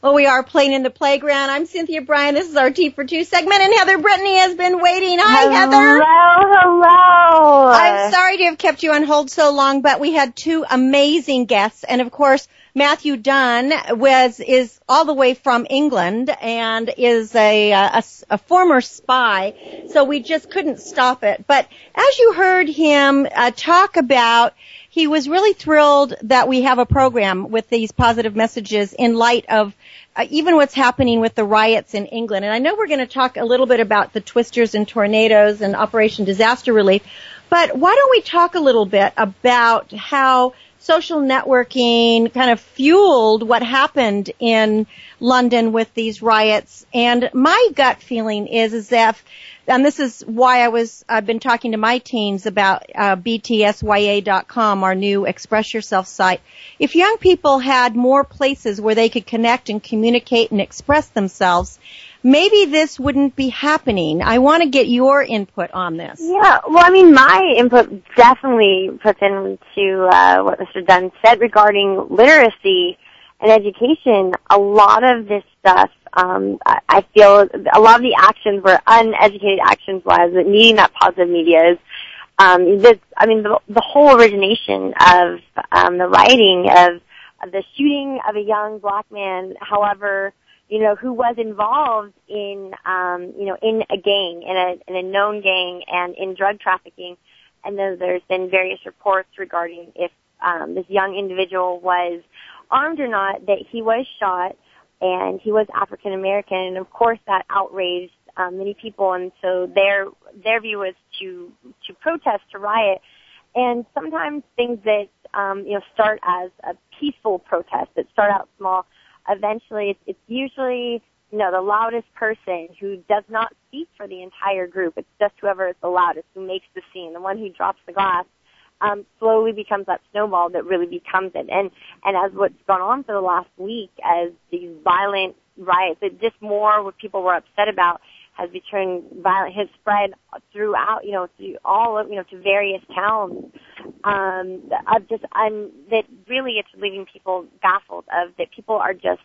Speaker 2: Well, we are playing in the playground. I'm Cynthia Brian. This is our T for Two segment, and Heather Brittany has been waiting. Hi, Heather.
Speaker 11: Hello, hello.
Speaker 2: I'm sorry to have kept you on hold so long, but we had two amazing guests, and of course, Matthew Dunn was is all the way from England and is a, a, a former spy, so we just couldn't stop it. But as you heard him uh, talk about he was really thrilled that we have a program with these positive messages in light of uh, even what's happening with the riots in England. And I know we're going to talk a little bit about the twisters and tornadoes and Operation Disaster Relief, but why don't we talk a little bit about how social networking kind of fueled what happened in London with these riots. And my gut feeling is, is that and this is why I was I've been talking to my teens about uh, btsya.com, our new Express Yourself site. If young people had more places where they could connect and communicate and express themselves, maybe this wouldn't be happening. I want to get your input on this.
Speaker 11: Yeah, well, I mean, my input definitely puts into uh, what Mr. Dunn said regarding literacy and education. A lot of this stuff, um, I, feel, a lot of the actions were uneducated actions wise, but needing that positive media is. Um, this, I mean, the, the whole origination of um, the writing of, of the shooting of a young black man, however, you know, who was involved in, um, you know, in a gang, in a, in a known gang and in drug trafficking. And then there's been various reports regarding if, um, this young individual was armed or not, that he was shot and he was African American. And of course that outraged um, many people. And so their, their view was to, to protest, to riot. And sometimes things that, um, you know, start as a peaceful protest that start out small eventually it's, it's usually you know, the loudest person who does not speak for the entire group. It's just whoever is the loudest who makes the scene, the one who drops the glass, um, slowly becomes that snowball that really becomes it. And and as what's gone on for the last week, as these violent riots, it just more what people were upset about has become violent, has spread throughout, you know, through all of, you know, to various towns. Um, of just, I'm, that really it's leaving people baffled of that people are just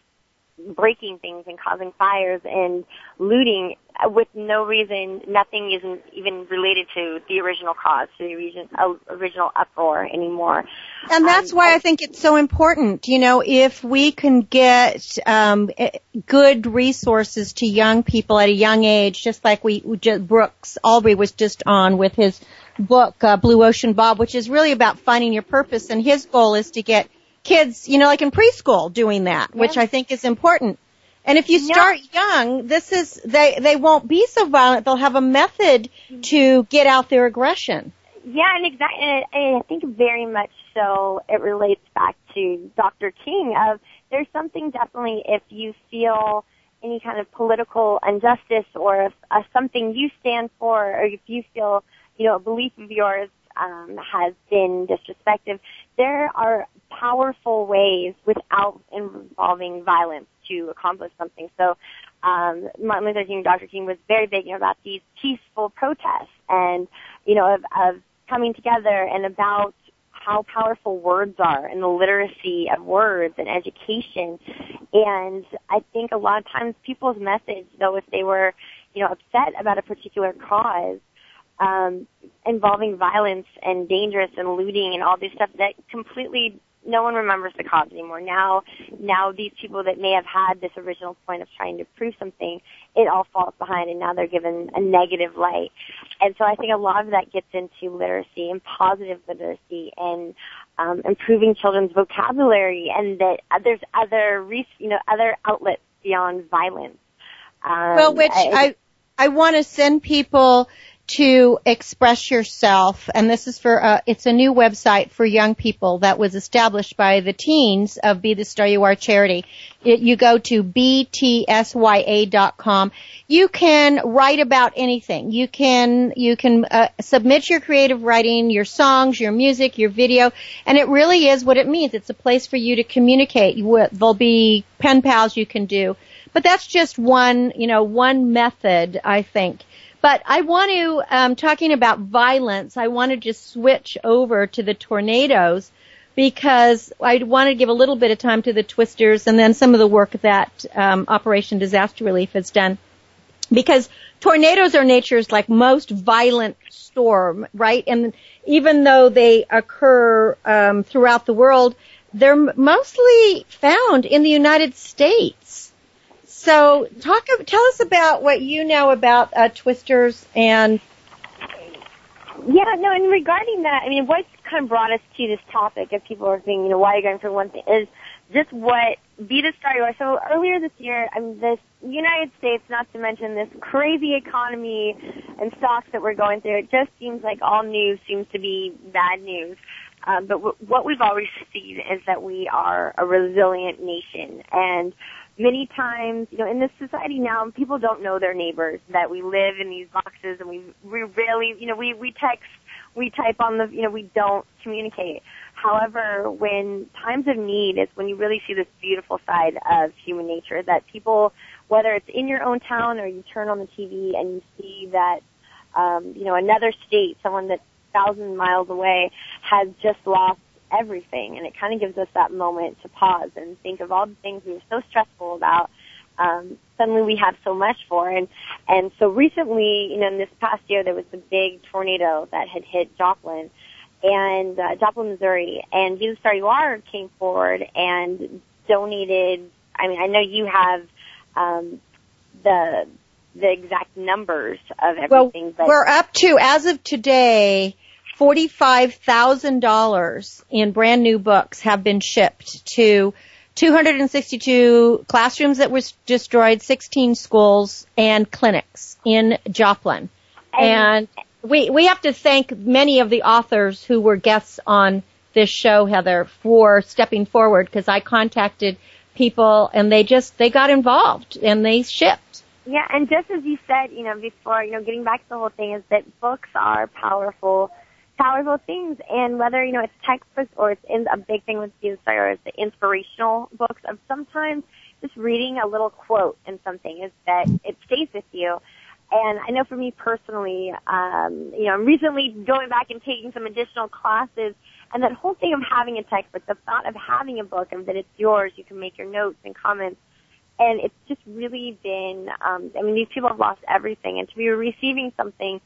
Speaker 11: breaking things and causing fires and looting with no reason. Nothing isn't even related to the original cause, to the uh, original uproar anymore.
Speaker 2: And that's
Speaker 11: Um,
Speaker 2: why I think it's so important. You know, if we can get um, eh, good resources to young people at a young age, just like we, we just, Brooks Olbrys was just on with his book uh, Blue Ocean Bob, which is really about finding your purpose, and his goal is to get kids, you know, like in preschool, doing that, which I think is important. And if you start young, this is they they won't be so violent. They'll have a method to get out their aggression.
Speaker 11: Yeah, and exactly, and, and I think very much so it relates back to Dr. King of there's something definitely if you feel any kind of political injustice or if uh, something you stand for or if you feel, you know, a belief of yours um, has been disrespected, there are powerful ways without involving violence to accomplish something. So um, Martin Luther King, Dr. King was very big about these peaceful protests and, you know, of, of coming together and about how powerful words are and the literacy of words and education. And I think a lot of times people's message, though, if they were, you know, upset about a particular cause, um, involving violence and dangerous and looting and all this stuff that completely no one remembers the cause anymore. Now, now these people that may have had this original point of trying to prove something, it all falls behind and now they're given a negative light. And so I think a lot of that gets into literacy and positive literacy and um, improving children's vocabulary and that there's other, re- you know, other outlets beyond violence. Um,
Speaker 2: well, which I I want to send people to express yourself, and this is for uh, it's a new website for young people that was established by the teens of Be the Star You Are charity. It, you go to btsya.com. You can write about anything. You can you can uh, submit your creative writing, your songs, your music, your video, and it really is what it means. It's a place for you to communicate. There'll be pen pals you can do. But that's just one, you know, one method, I think. But I want to, um, talking about violence, I want to just switch over to the tornadoes because I want to give a little bit of time to the twisters and then some of the work that um, Operation Disaster Relief has done. Because tornadoes are nature's like most violent storm, right? And even though they occur um, throughout the world, they're mostly found in the United States. So talk, tell us about what you know about uh, twisters and
Speaker 11: Yeah, no, and regarding that, I mean, what kind of brought us to this topic if people are thinking, you know, why are you going for one thing, is just what Be the Star You So earlier this year, I mean, this United States, not to mention this crazy economy and stocks that we're going through, it just seems like all news seems to be bad news. Um, but w- what we've always seen is that we are a resilient nation and many times, you know, in this society now, people don't know their neighbors, that we live in these boxes and we, we rarely, you know, we, we text, we type on the, you know, we don't communicate. However, when times of need is when you really see this beautiful side of human nature that people, whether it's in your own town or you turn on the TV and you see that, um, you know, another state, someone that's thousand miles away has just lost everything. And it kind of gives us that moment to pause and think of all the things we were so stressful about um suddenly we have so much for. And and so recently you know in this past year there was the big tornado that had hit Joplin and uh, Joplin Missouri. And the Star You Are came forward and donated I mean I know you have um the the exact numbers of everything
Speaker 2: well,
Speaker 11: but
Speaker 2: we're up to as of today forty-five thousand dollars in brand new books have been shipped to 262 classrooms that were destroyed, 16 schools and clinics in Joplin. And we we have to thank many of the authors who were guests on this show, Heather, for stepping forward because I contacted people and they just, they got involved and they shipped.
Speaker 11: Yeah, and just as you said, you know, before, you know, getting back to the whole thing is that books are powerful, powerful things. And whether, you know, it's textbooks or it's in a big thing with Jesus or it's the inspirational books of sometimes just reading a little quote in something is that it stays with you. And I know for me personally, um, you know, I'm recently going back and taking some additional classes and that whole thing of having a textbook, the thought of having a book and that it's yours, you can make your notes and comments. And it's just really been, um, I mean, these people have lost everything and to be receiving something,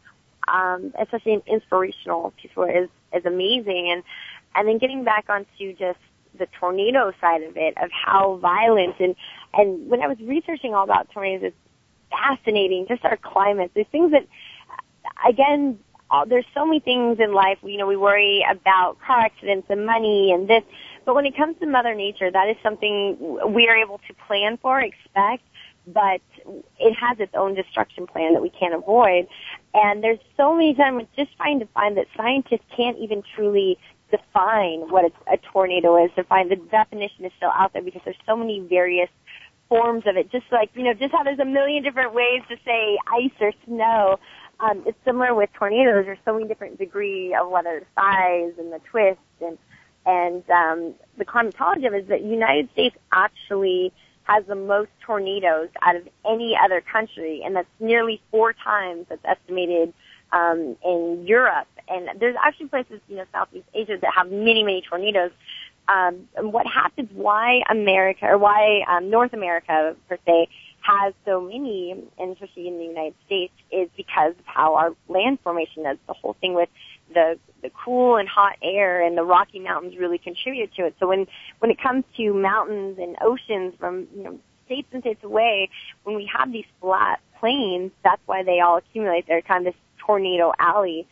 Speaker 11: um, especially an inspirational piece of work is, is amazing. And, and then getting back onto just the tornado side of it, of how violent and, and when I was researching all about tornadoes, it's fascinating, just our climate. There's things that, again, all, there's so many things in life. You know, we worry about car accidents and money and this, but when it comes to Mother Nature, that is something we are able to plan for, expect, but it has its own destruction plan that we can't avoid. And there's so many times just trying to find that scientists can't even truly define what a tornado is. To find the definition is still out there because there's so many various forms of it. Just like you know, just how there's a million different ways to say ice or snow. Um, it's similar with tornadoes. There's so many different degree of whether the size and the twist and and um, the climatology of it is that United States actually has the most tornadoes out of any other country, and that's nearly four times that's estimated um, in Europe. And there's actually places, you know, Southeast Asia that have many, many tornadoes. Um, and what happens? Why America or why um, North America per se has so many, and especially in the United States, is because of how our land formation is. The whole thing with the the cool and hot air and the Rocky Mountains really contribute to it. So when when it comes to mountains and oceans from you know states and states away, when we have these flat plains, that's why they all accumulate. They're kind of this tornado alley.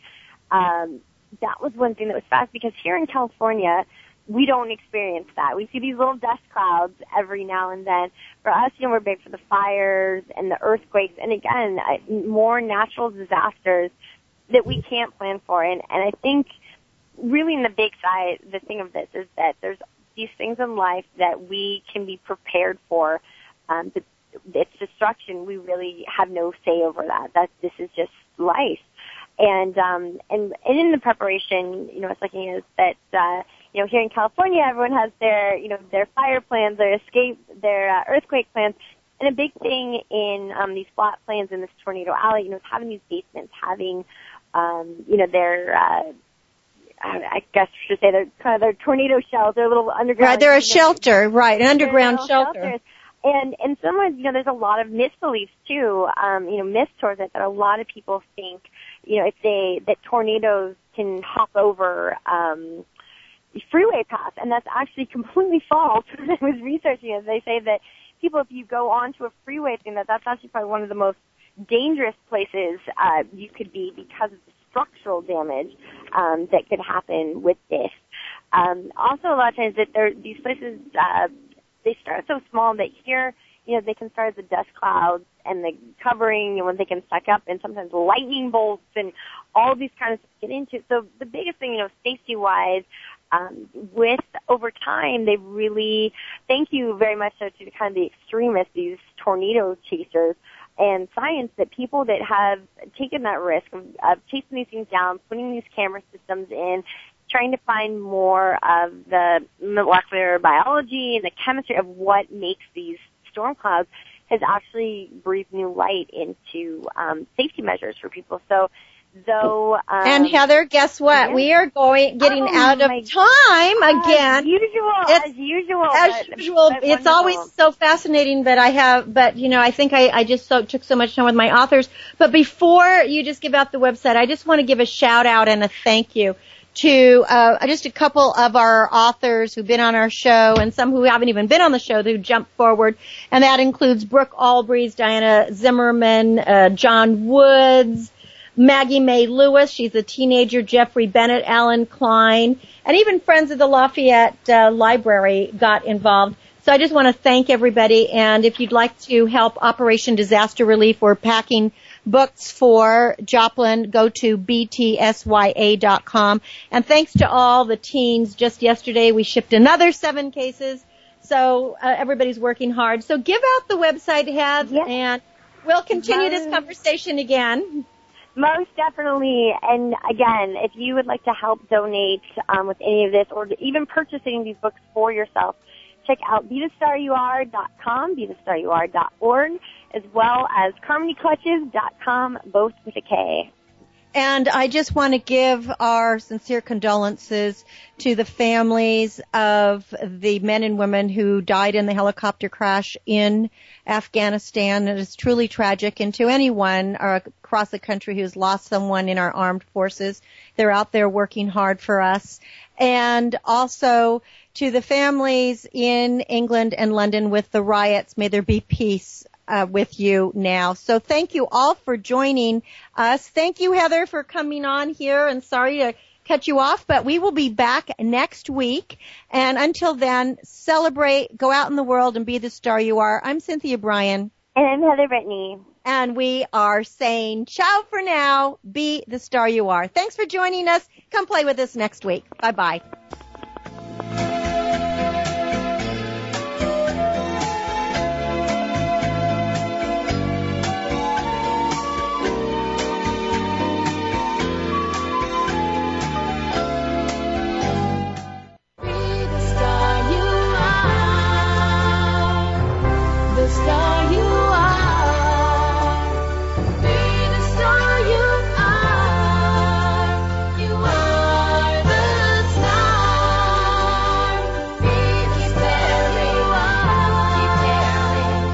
Speaker 11: Um, that was one thing that was fast because here in California, we don't experience that. We see these little dust clouds every now and then. For us, you know, we're big for the fires and the earthquakes, and again, more natural disasters that we can't plan for. And and I think really in the big side, the thing of this is that there's these things in life that we can be prepared for. Um, the, its destruction, we really have no say over that. That this is just life. And um, and and in the preparation, you know, what's looking is that uh, you know here in California, everyone has their you know their fire plans, their escape, their uh, earthquake plans. And a big thing in um, these flat plains in this tornado alley, you know, is having these basements, having um, you know their uh, I guess I should say they're kind of their tornado shells, their little underground.
Speaker 2: Right, they're a shelter, right, an underground shelter.
Speaker 11: shelters. And and sometimes, you know, there's a lot of misbeliefs too, um, you know, myths towards it that a lot of people think, you know, if they that tornadoes can hop over um freeway paths and that's actually completely false. I was researching it. They say that people if you go onto a freeway thing that that's actually probably one of the most dangerous places uh you could be because of the structural damage um that could happen with this. Um also a lot of times that there these places uh they start so small that here, you know, they can start as the dust clouds and the covering and when they can suck up and sometimes lightning bolts and all these kind of get into it. So the biggest thing, you know, safety wise, um, with over time, they really thank you very much so to kind of the extremists, these tornado chasers, and science that people that have taken that risk of, of chasing these things down, putting these camera systems in, trying to find more of the molecular biology and the chemistry of what makes these storm clouds has actually breathed new light into um, safety measures for people. So though um,
Speaker 2: and Heather, guess what?
Speaker 11: yeah.
Speaker 2: We are going getting
Speaker 11: Oh,
Speaker 2: out of time again.
Speaker 11: as usual,
Speaker 2: It's-
Speaker 11: as usual,
Speaker 2: As
Speaker 11: but-
Speaker 2: usual,
Speaker 11: but
Speaker 2: it's
Speaker 11: wonderful.
Speaker 2: always so fascinating, but I have, but you know, I think I, I just so, took so much time with my authors. But before you just give out the website, I just want to give a shout out and a thank you to uh, just a couple of our authors who've been on our show and some who haven't even been on the show who jumped forward, and that includes Brooks Olbrys, Diana Zimmerman, uh, John Woods, Maggie Mae Lewis, she's a teenager, Jeffrey Bennett, Alan Klein, and even Friends of the Lafayette uh, Library got involved. So I just want to thank everybody, and if you'd like to help Operation Disaster Relief, we're packing books for Joplin, go to btsya.com. And thanks to all the teens, just yesterday we shipped another seven cases. So uh, everybody's working hard. So give out the website, Heath, and we'll continue this conversation again.
Speaker 11: Most definitely. And again, if you would like to help donate um, with any of this or even purchasing these books for yourself, check out BeTheStarYouAre.com, BeTheStarYouAre.org, as well as CarmonyClutches.com, both with a K.
Speaker 2: And I just want to give our sincere condolences to the families of the men and women who died in the helicopter crash in Afghanistan. It is truly tragic. And to anyone across the country who's lost someone in our armed forces, they're out there working hard for us. And also to the families in England and London with the riots, may there be peace uh, with you now. So thank you all for joining us. Thank you, Heather, for coming on here and sorry to cut you off, but we will be back next week. And until then, celebrate, go out in the world and be the star you are. I'm Cynthia Brian.
Speaker 11: And I'm Heather Brittany.
Speaker 2: And we are saying ciao for now. Be the star you are. Thanks for joining us. Come play with us next week. Bye bye.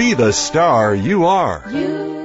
Speaker 1: be the star you are.
Speaker 6: You